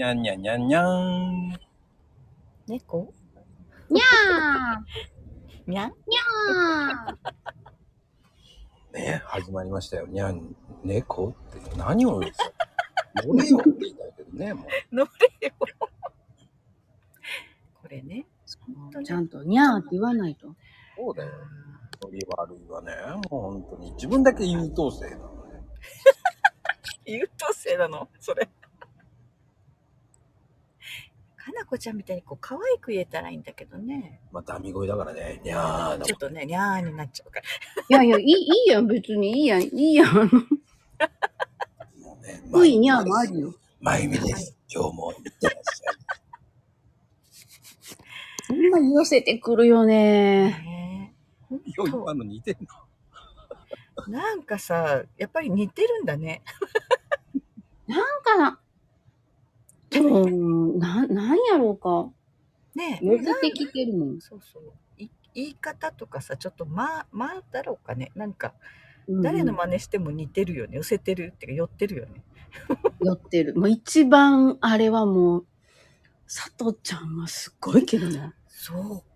にゃんにゃんにゃんにゃん。猫？にゃにゃん？ーにゃーね始まりましたよ。にゃん、猫？って何をですよ。乗れよって言いたいけどね、もう。乗れよ。これね。ちゃんとにゃーって言わないと。そうだよ。乗り悪いわね。もう本当に。自分だけ優等生なのね。優等生なの？それ。かなこちゃんみたいにこう可愛く言えたらいいんだけどね。まあ、ダミ声だからね。にゃーだちょっとね、にゃーになっちゃうから。いやいや、いい、いいやん、別に。いいやん、いいやん。もうね。ういにゃーもあるよ。まゆみです。今日も行ってらっしゃい。そんなに寄せてくるよね。今の似てんの？となんかさ、やっぱり似てるんだね。なんかな。でも、なんやろうか。ね寄せてきてるもん。そうそう。い言い方とかさ、ちょっとまあ、まあだろうかね。なんか、うん誰の真似しても似てるよね。寄せてるっていうか、寄ってるよね。寄ってる。もう一番あれはもう、佐藤ちゃんはすっごいけどね。そう。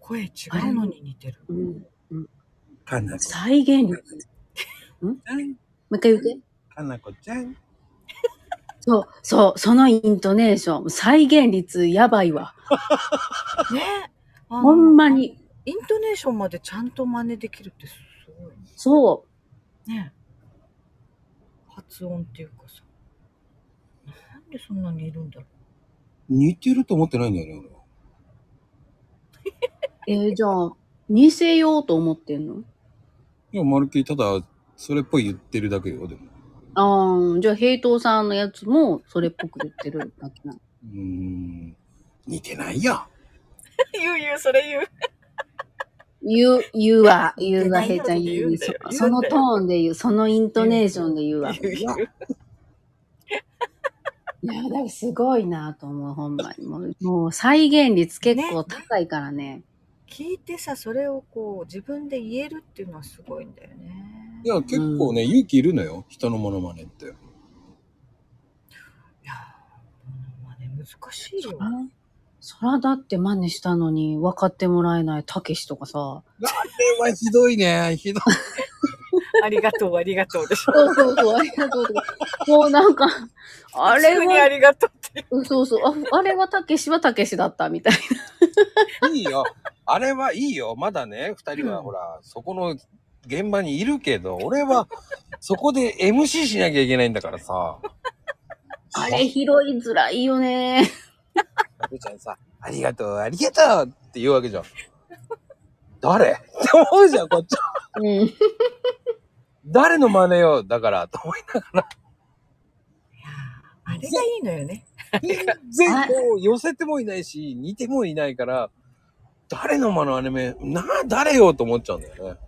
声違うのに似てる。うん。かなこ再現率。ちゃん。もう一回言って。かなこちゃん。そう、そう、そのイントネーション。再現率やばいわ。ねあのほんまに。イントネーションまでちゃんと真似できるってすごいそね。発音っていうかさ。なんでそんなにいるんだろ似てると思ってないんだよね、俺は。う。えーじゃあ、似せようと思ってんの？いや、まるっきりただ、それっぽい言ってるだけよ、でも。ああ、じゃあ、平等さんのやつもそれっぽく言ってるだけなの。うーん。似てないよ。う。言う言う、それ言う。言う、言うわ、言うわ、平ちゃん言う。そそのトーンで言う、そのイントネーションで言うわ。言う言う。いや、だからすごいなと思う、ほんまに。もう、もう再現率結構高いからね。聞いてさ、それをこう、自分で言えるっていうのはすごいんだよね。いや、結構ね、勇気いるのよ。人のモノマネって。いやー、まあね、難しいよ。あそらだって真似したのに分かってもらえないたけしとかさ。あれはひどいね。ひどい。ありがとう、ありがとうでしょ。そうそうそう、ありがとうとか。もうなんか、あれ普通にあは、りがとうって。そうそう、ああれはたけしはたけしだったみたいいいよ。あれはいいよ。まだね、二人はほら、そこの現場にいるけど、俺はそこで MC しなきゃいけないんだからさ。な。あれ拾いづらいよね。ふーちゃんさ、ありがとう、ありがとうって言うわけじゃん。誰？って思うじゃん、こっちは。うん。誰の真似よ、だから、と思いながら。あれがいいのよね。全然こう寄せてもいないし、似てもいないから、誰の真似アニメ、な、誰よと思っちゃうんだよね。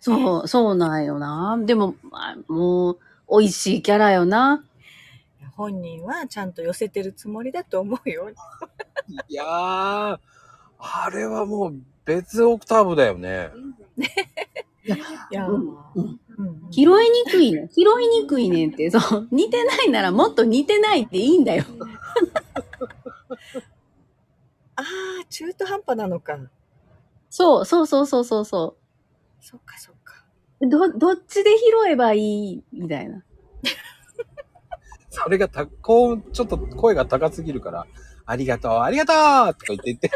そう、そうなんよな。でも、まあ、もう、美味しいキャラよな。本人はちゃんと寄せてるつもりだと思うよ。いやー、あれはもう別オクターブだよね。いやー、うんうんうん拾いにくいね。拾いにくいねんって、そう。似てないならもっと似てないっていいんだよ。ああ、中途半端なのか。そう、そうそうそうそうそそっかそっか。う。ど、どっちで拾えばいいみたいな。それがた、こう、ちょっと声が高すぎるから、ありがとう、ありがとうとか言って言って、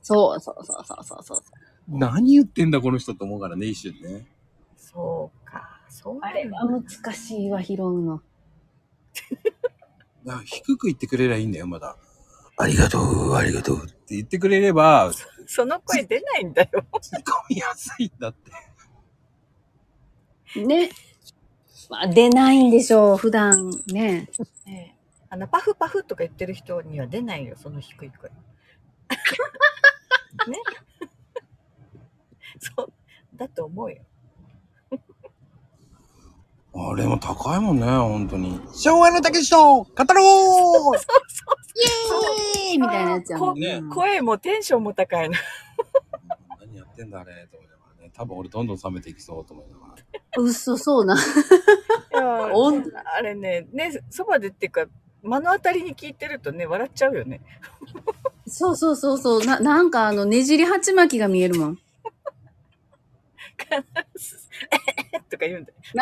そうそうそうそうそうそう。何言ってんだこの人と思うからね、一瞬ね。そうか。そうあれは難しいわ、拾うの。低く言ってくれりゃいいんだよ、まだ。ありがとう、ありがとうって言ってくれれば、その声出ないんだよ。突っ込みやすいんだって。ね。まあ、出ないんでしょう、普段ね。ねえあの、パフパフとか言ってる人には出ないよ、その低い声。ね。そう、だと思うよ。あれも高いもんね、本当に。昭和のたけしと語ろ うイエーイみたいなやつやもんね声もテンションも高いの。何やってんだあれと思いながらね。多分俺どんどん冷めていきそうと思いながら。嘘、そうな。いやあれね、ね、そばでっていうか、目の当たりに聞いてるとね、笑っちゃうよね。そうそうそうそう。な、なんかあの、ねじり鉢巻きが見えるもん。とか言うんだよ。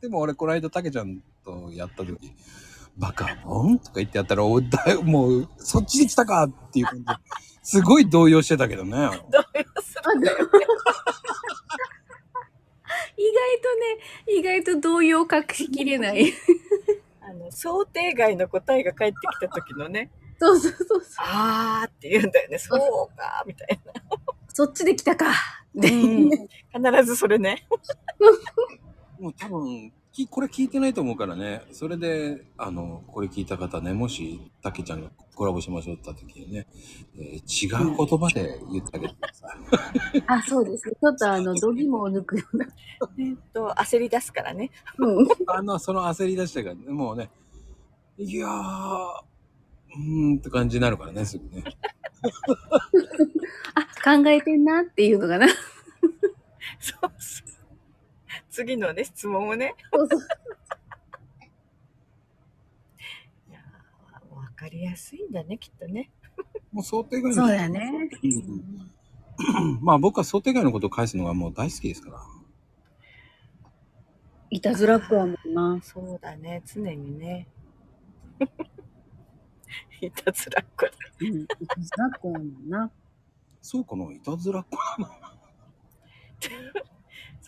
でも俺、この間、たけちゃんとやった時、バカボンとか言ってやったら、おだいもう、そっちに来たかっていう感じで、すごい動揺してたけどね。動揺するんだよね。意外とね、意外と動揺隠しきれない。あの、想定外の答えが返ってきた時のね、そうそうそうそう。あーって言うんだよね。そうか、みたいそっちで来たか。で、な。必ずそれね。もう多分、きこれ聞いてないと思うからね。それで、あの、これ聞いた方ね、もし、たけちゃんがコラボしましょうって言った時にね、えー違う言葉で言ってあげてください。あ、そうです。ちょっとあの、度肝を抜くような。えっと、焦り出すからね。うん。あの、その焦り出してから、もうね、いやー、うーんって感じになるからね、すぐね。あ、考えてんなっていうのかな。そ うそう。次のね、質問をね。わかりやすいんだね、きっとね。もう想定外の。そうだね。うんまあ僕は想定外のことを返すのがもう大好きですから。いたずらっ子やもんな。そうだね、常にね。いたずらっ子だ。うん。いたずらっ子やもんな。そうかな、いたずらっ子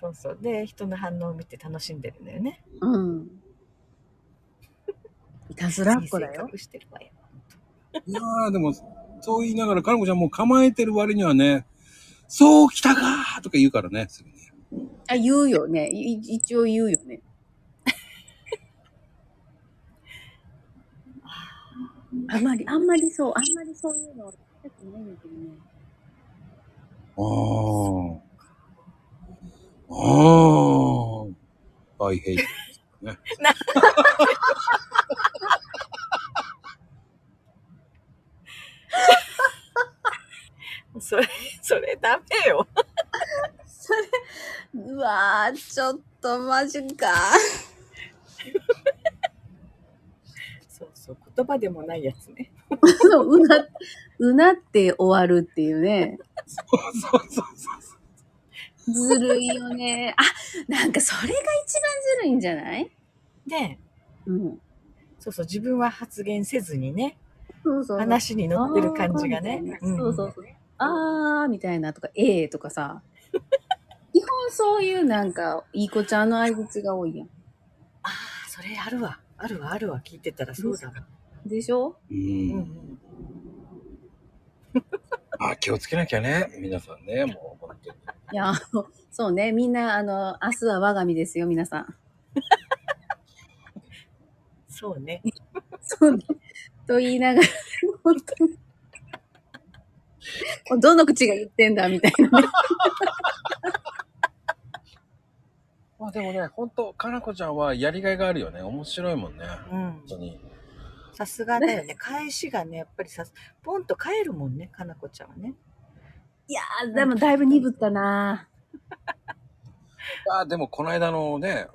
そうそう。で、人の反応を見て楽しんでるんだよね。うん。いたずらっ子だよいい性。格してるわよ。いやー、でも、そう言いながら、かのこちゃんもう構えてる割にはね、そう来たかーとか言うからね、すぐね。あ、言うよね。い一応言うよね。あんまり、あんまりそう、あんまりそういうの、したくないんだけどね。あー。あー。I hate ね。それ、それダメよ。それ、うわー、ちょっとマジか。そうそう。言葉でもないやつね。そううな、うなって終わるっていうね。そうそうそうそう。ずるいよね。あ、なんかそれが一番ずるいんじゃない？で、うん。そうそう。自分は発言せずにね、そうそう。話に乗ってる感じがね。あーそうそうそう。あーみたいなとか、えーとかさ。基本そういうなんか、いい子ちゃんの相槌が多いやん。ああ、それあるわ。あるわ、あるわ。聞いてたらそうだわ。でしょ？う。うんんあ、気をつけなきゃね。皆さんね、もう本当に。いや、そうね。みんな、あの、明日は我が身ですよ、皆さん。そうね。そうね。と言いながら、本当に。もうどの口が言ってんだ、みたいなね。まあでもね、本当かなこちゃんはやりがいがあるよね。面白いもんね。うん本。当に。さすがだよ ね。返しがね、やっぱりさ、ポンと返るもんね、かなこちゃんはね。いやー、でもだいぶ鈍ったな あ、でもこの間のね、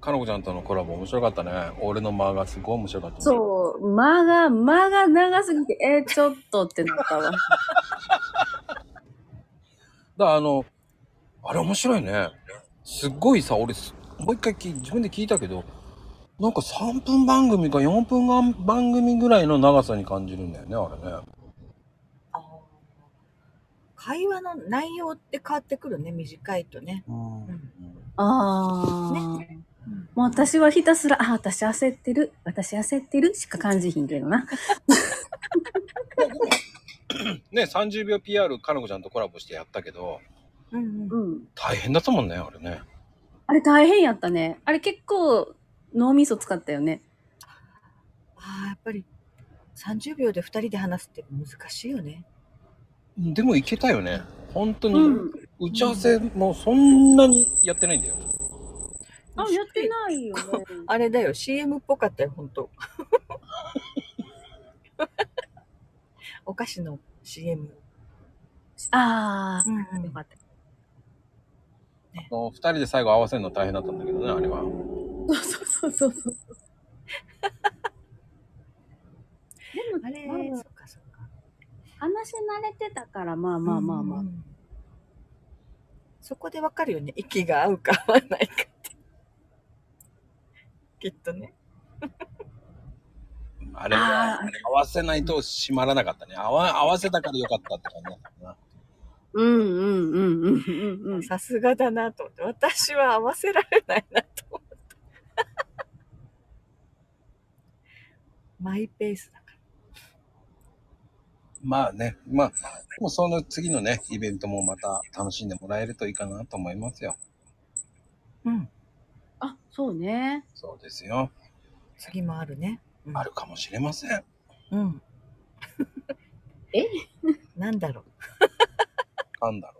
かなこちゃんとのコラボ面白かったね。俺の間がすごい面白かった、ね。そう、間が、間が長すぎて、えー、ちょっとってなったわ。だからあの、あれ面白いね。すっごいさ、俺す、もう一回き自分で聞いたけど、なんか3分番組か4分番組ぐらいの長さに感じるんだよね、あれね。会話の内容って変わってくるね、短いとね。うんうんあー。ねもう私はひたすら、あ、私焦ってる、私焦ってるしか感じひんけどな。ね、30秒 PR かなこちゃんとコラボしてやったけど、うんうんうん。大変だったもんね、あれね。あれ大変やったね。あれ結構脳みそ使ったよね。ああ、やっぱり30秒で2人で話すって難しいよね。でもいけたよね。本当に、うん。打ち合わせもそんなにやってないんだよ。あ、やってないよね。あれだよ、CM っぽかったよ、ほんと。お菓子の CM。あうんー。よかった。あの二人で最後合わせるの大変だったんだけどね、あれは。そうそうそうそう。でも、あれ、まあそっかそっか。話し慣れてたから、まあまあまあまあ。うんうんうんそこでわかるよね。息が合うか合わないかって。きっとね。あれは合わせないと閉まらなかったね。合わ合わせたからよかったって感じだったな。うんうんうんうんうんうん。さすがだなと思って。私は合わせられないなと思った。マイペースだから。まあね、まあ、でもその次のね、イベントもまた楽しんでもらえるといいかなと思いますよ。うん。あ、そうね。そうですよ。次もあるね。うんあるかもしれません。うん。え？なんだろう。なんだろ